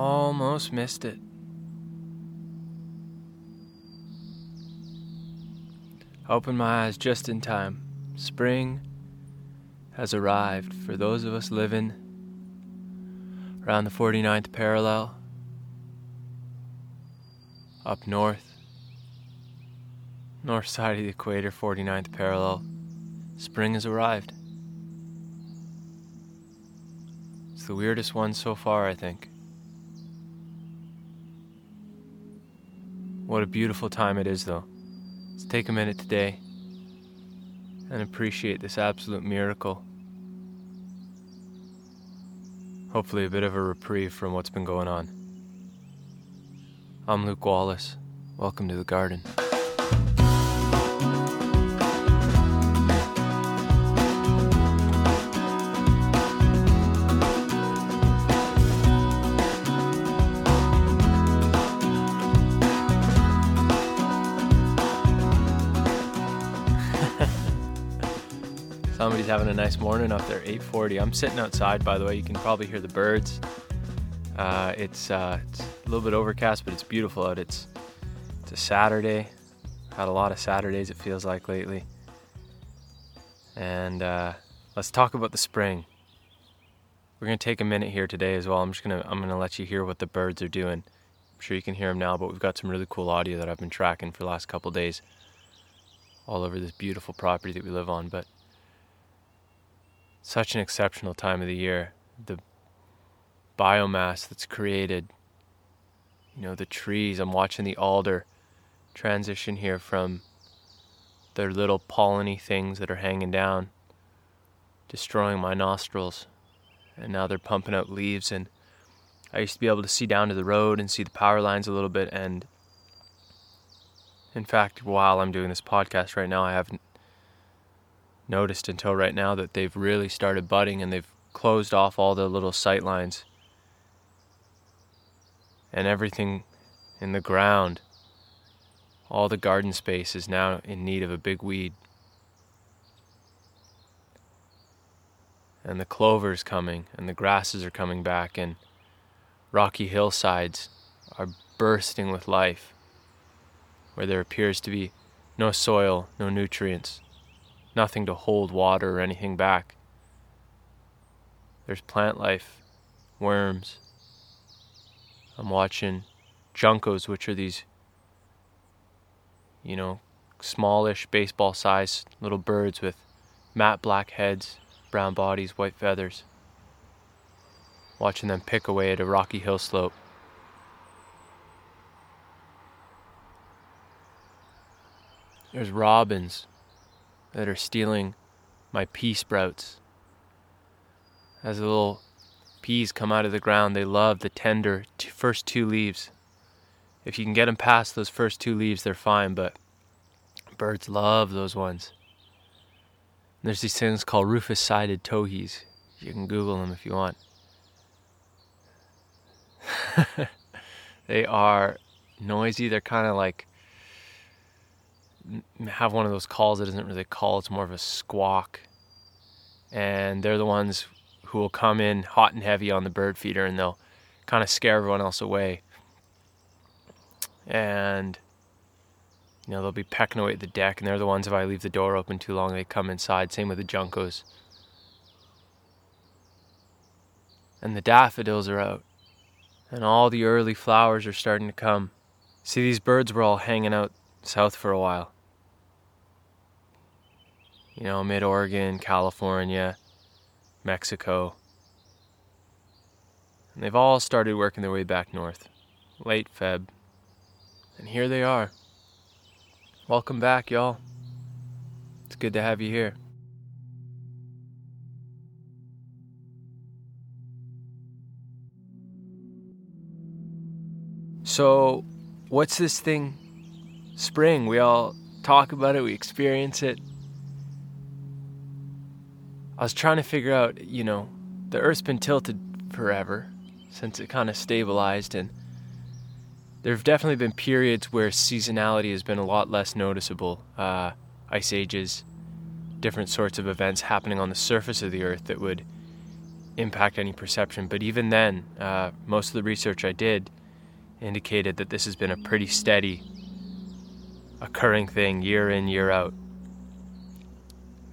Almost missed it. Open my eyes just in time. Spring has arrived for those of us living around the 49th parallel, up north, north side of the equator, 49th parallel. Spring has arrived. It's the weirdest one so far, I think. What a beautiful time it is, though. Let's take a minute today and appreciate this absolute miracle. Hopefully, a bit of a reprieve from what's been going on. I'm Luke Wallace. Welcome to the garden. Somebody's having a nice morning up there, 8:40. I'm sitting outside, by the way. You can probably hear the birds. Uh, it's uh, it's a little bit overcast, but it's beautiful out. It's it's a Saturday. Had a lot of Saturdays. It feels like lately. And uh, let's talk about the spring. We're gonna take a minute here today as well. I'm just gonna I'm gonna let you hear what the birds are doing. I'm sure you can hear them now, but we've got some really cool audio that I've been tracking for the last couple days, all over this beautiful property that we live on. But such an exceptional time of the year. The biomass that's created, you know, the trees. I'm watching the alder transition here from their little polleny things that are hanging down, destroying my nostrils. And now they're pumping out leaves. And I used to be able to see down to the road and see the power lines a little bit. And in fact, while I'm doing this podcast right now, I haven't noticed until right now that they've really started budding and they've closed off all the little sight lines. And everything in the ground all the garden space is now in need of a big weed. And the clover's coming and the grasses are coming back and rocky hillsides are bursting with life where there appears to be no soil no nutrients nothing to hold water or anything back. There's plant life, worms. I'm watching juncos, which are these, you know, smallish baseball sized little birds with matte black heads, brown bodies, white feathers. Watching them pick away at a rocky hill slope. There's robins that are stealing my pea sprouts. As the little peas come out of the ground, they love the tender t- first two leaves. If you can get them past those first two leaves, they're fine, but birds love those ones. And there's these things called rufous sided towhees. You can Google them if you want. they are noisy, they're kind of like have one of those calls that isn't really a call, it's more of a squawk. And they're the ones who will come in hot and heavy on the bird feeder and they'll kind of scare everyone else away. And you know, they'll be pecking away at the deck, and they're the ones if I leave the door open too long, they come inside. Same with the juncos. And the daffodils are out, and all the early flowers are starting to come. See, these birds were all hanging out south for a while you know, mid Oregon, California, Mexico. And they've all started working their way back north, late Feb. And here they are. Welcome back, y'all. It's good to have you here. So, what's this thing? Spring. We all talk about it, we experience it. I was trying to figure out, you know, the Earth's been tilted forever since it kind of stabilized, and there have definitely been periods where seasonality has been a lot less noticeable. Uh, ice ages, different sorts of events happening on the surface of the Earth that would impact any perception. But even then, uh, most of the research I did indicated that this has been a pretty steady occurring thing year in, year out.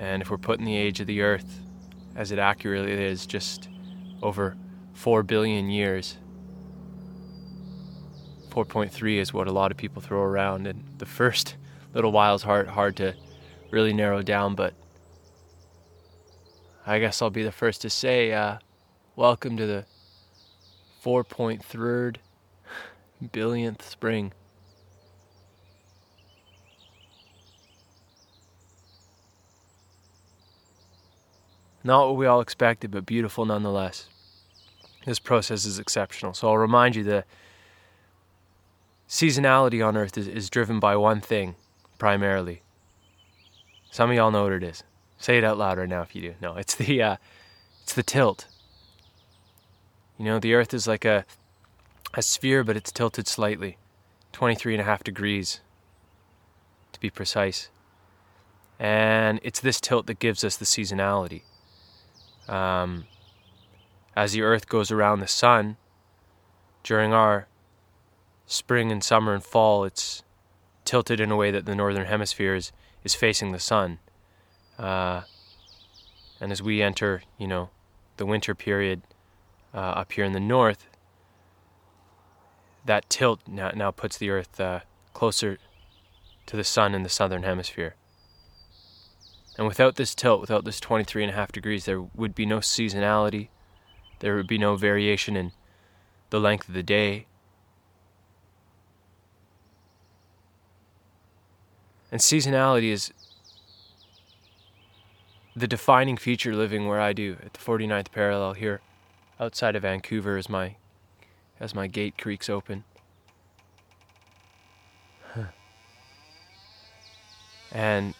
And if we're putting the age of the Earth as it accurately is, just over 4 billion years, 4.3 is what a lot of people throw around. And the first little while is hard, hard to really narrow down, but I guess I'll be the first to say, uh, welcome to the 4.3 billionth spring. Not what we all expected, but beautiful nonetheless. This process is exceptional. So I'll remind you that seasonality on Earth is, is driven by one thing primarily. Some of y'all know what it is. Say it out loud right now if you do. No, it's the uh, it's the tilt. You know, the Earth is like a a sphere, but it's tilted slightly, 23 and a half degrees to be precise. And it's this tilt that gives us the seasonality. Um, as the Earth goes around the sun, during our spring and summer and fall, it's tilted in a way that the northern hemisphere is, is facing the sun. Uh, and as we enter, you know, the winter period uh, up here in the north, that tilt now, now puts the Earth uh, closer to the sun in the southern hemisphere. And without this tilt, without this 23 and a half degrees, there would be no seasonality. There would be no variation in the length of the day. And seasonality is the defining feature living where I do at the 49th parallel here outside of Vancouver as my as my gate creaks open. and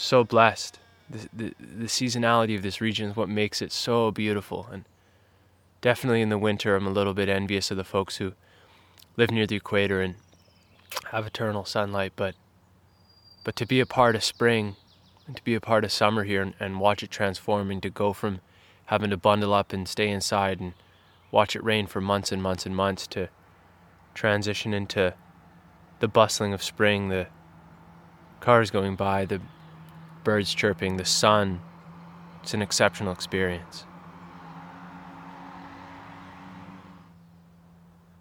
so blessed. The, the, the seasonality of this region is what makes it so beautiful. And definitely in the winter, I'm a little bit envious of the folks who live near the equator and have eternal sunlight. But but to be a part of spring and to be a part of summer here and, and watch it transform and to go from having to bundle up and stay inside and watch it rain for months and months and months to transition into the bustling of spring, the cars going by, the birds chirping, the sun. It's an exceptional experience.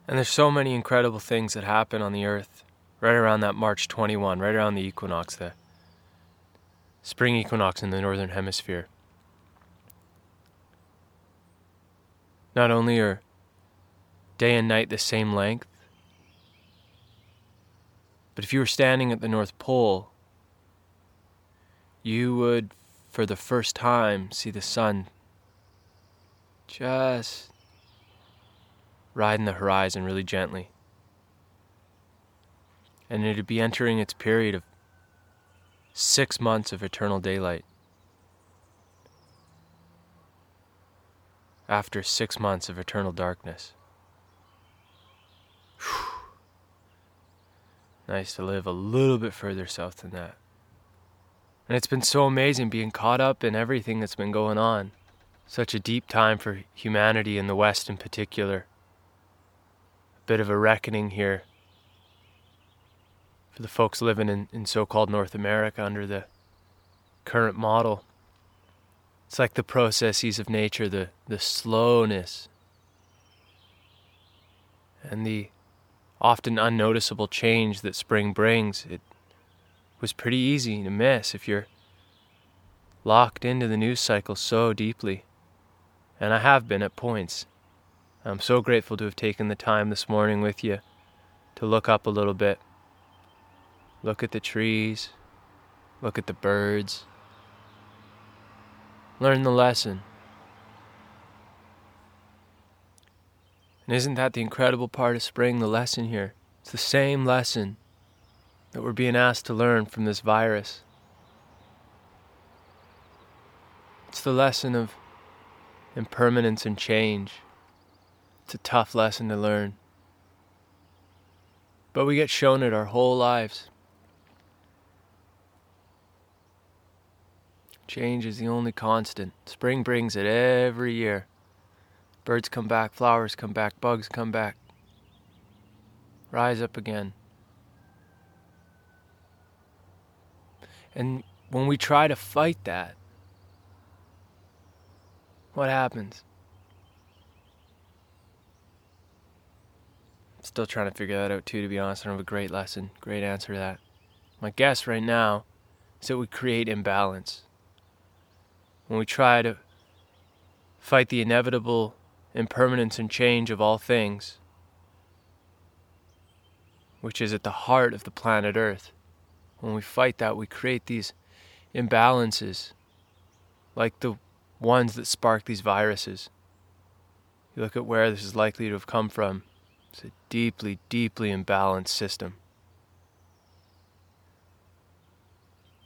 And there's so many incredible things that happen on the earth right around that March 21, right around the equinox, the spring equinox in the northern hemisphere. Not only are day and night the same length, but if you were standing at the North Pole, you would, for the first time, see the sun just riding the horizon really gently. And it'd be entering its period of six months of eternal daylight. After six months of eternal darkness. Whew. Nice to live a little bit further south than that. And it's been so amazing being caught up in everything that's been going on. Such a deep time for humanity in the West in particular. A bit of a reckoning here for the folks living in, in so called North America under the current model. It's like the processes of nature, the, the slowness and the often unnoticeable change that spring brings, it was pretty easy to miss if you're locked into the news cycle so deeply. And I have been at points. I'm so grateful to have taken the time this morning with you to look up a little bit. Look at the trees, look at the birds, learn the lesson. And isn't that the incredible part of spring, the lesson here? It's the same lesson that we're being asked to learn from this virus. It's the lesson of impermanence and change. It's a tough lesson to learn. But we get shown it our whole lives. Change is the only constant. Spring brings it every year. Birds come back, flowers come back, bugs come back. Rise up again. And when we try to fight that, what happens? Still trying to figure that out too, to be honest. I don't have a great lesson, great answer to that. My guess right now is that we create imbalance. When we try to fight the inevitable impermanence and change of all things, which is at the heart of the planet Earth, when we fight that, we create these imbalances, like the ones that spark these viruses. You look at where this is likely to have come from, it's a deeply, deeply imbalanced system.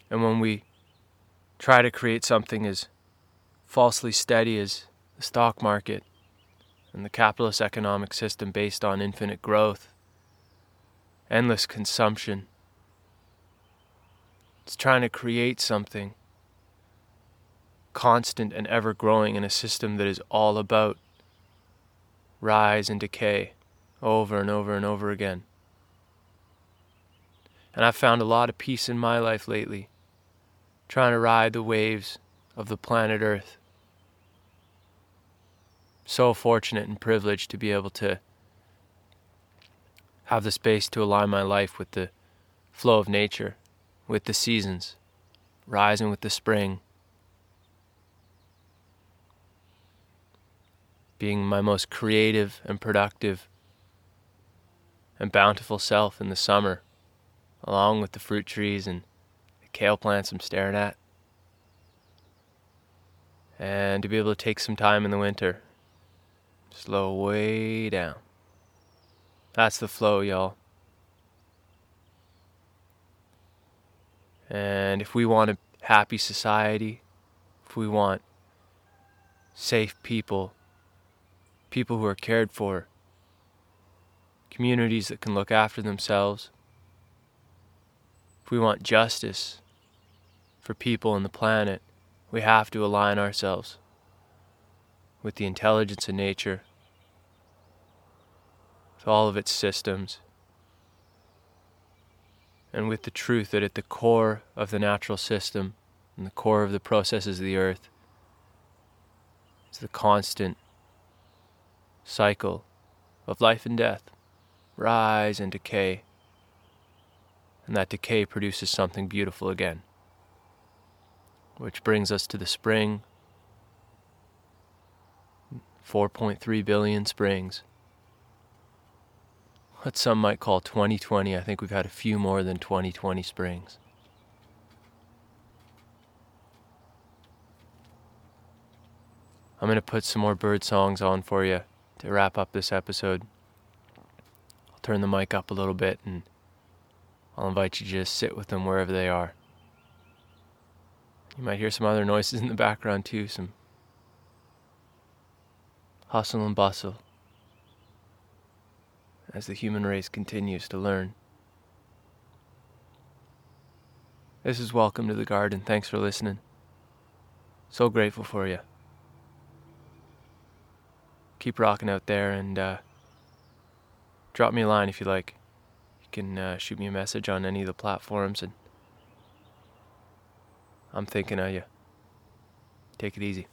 And when we try to create something as falsely steady as the stock market and the capitalist economic system based on infinite growth, endless consumption, it's trying to create something constant and ever growing in a system that is all about rise and decay over and over and over again. And I've found a lot of peace in my life lately, trying to ride the waves of the planet Earth. So fortunate and privileged to be able to have the space to align my life with the flow of nature with the seasons, rising with the spring, being my most creative and productive and bountiful self in the summer, along with the fruit trees and the kale plants I'm staring at. And to be able to take some time in the winter, slow way down. That's the flow, y'all. And if we want a happy society, if we want safe people, people who are cared for, communities that can look after themselves, if we want justice for people and the planet, we have to align ourselves with the intelligence of nature, with all of its systems, and with the truth that at the core of the natural system and the core of the processes of the earth is the constant cycle of life and death, rise and decay, and that decay produces something beautiful again. Which brings us to the spring 4.3 billion springs what some might call 2020. I think we've had a few more than 2020 springs. I'm going to put some more bird songs on for you to wrap up this episode. I'll turn the mic up a little bit and I'll invite you to just sit with them wherever they are. You might hear some other noises in the background too, some hustle and bustle as the human race continues to learn. This is Welcome to the Garden. Thanks for listening. So grateful for you. Keep rocking out there and uh, drop me a line if you like. You can uh, shoot me a message on any of the platforms, and I'm thinking of you. Take it easy.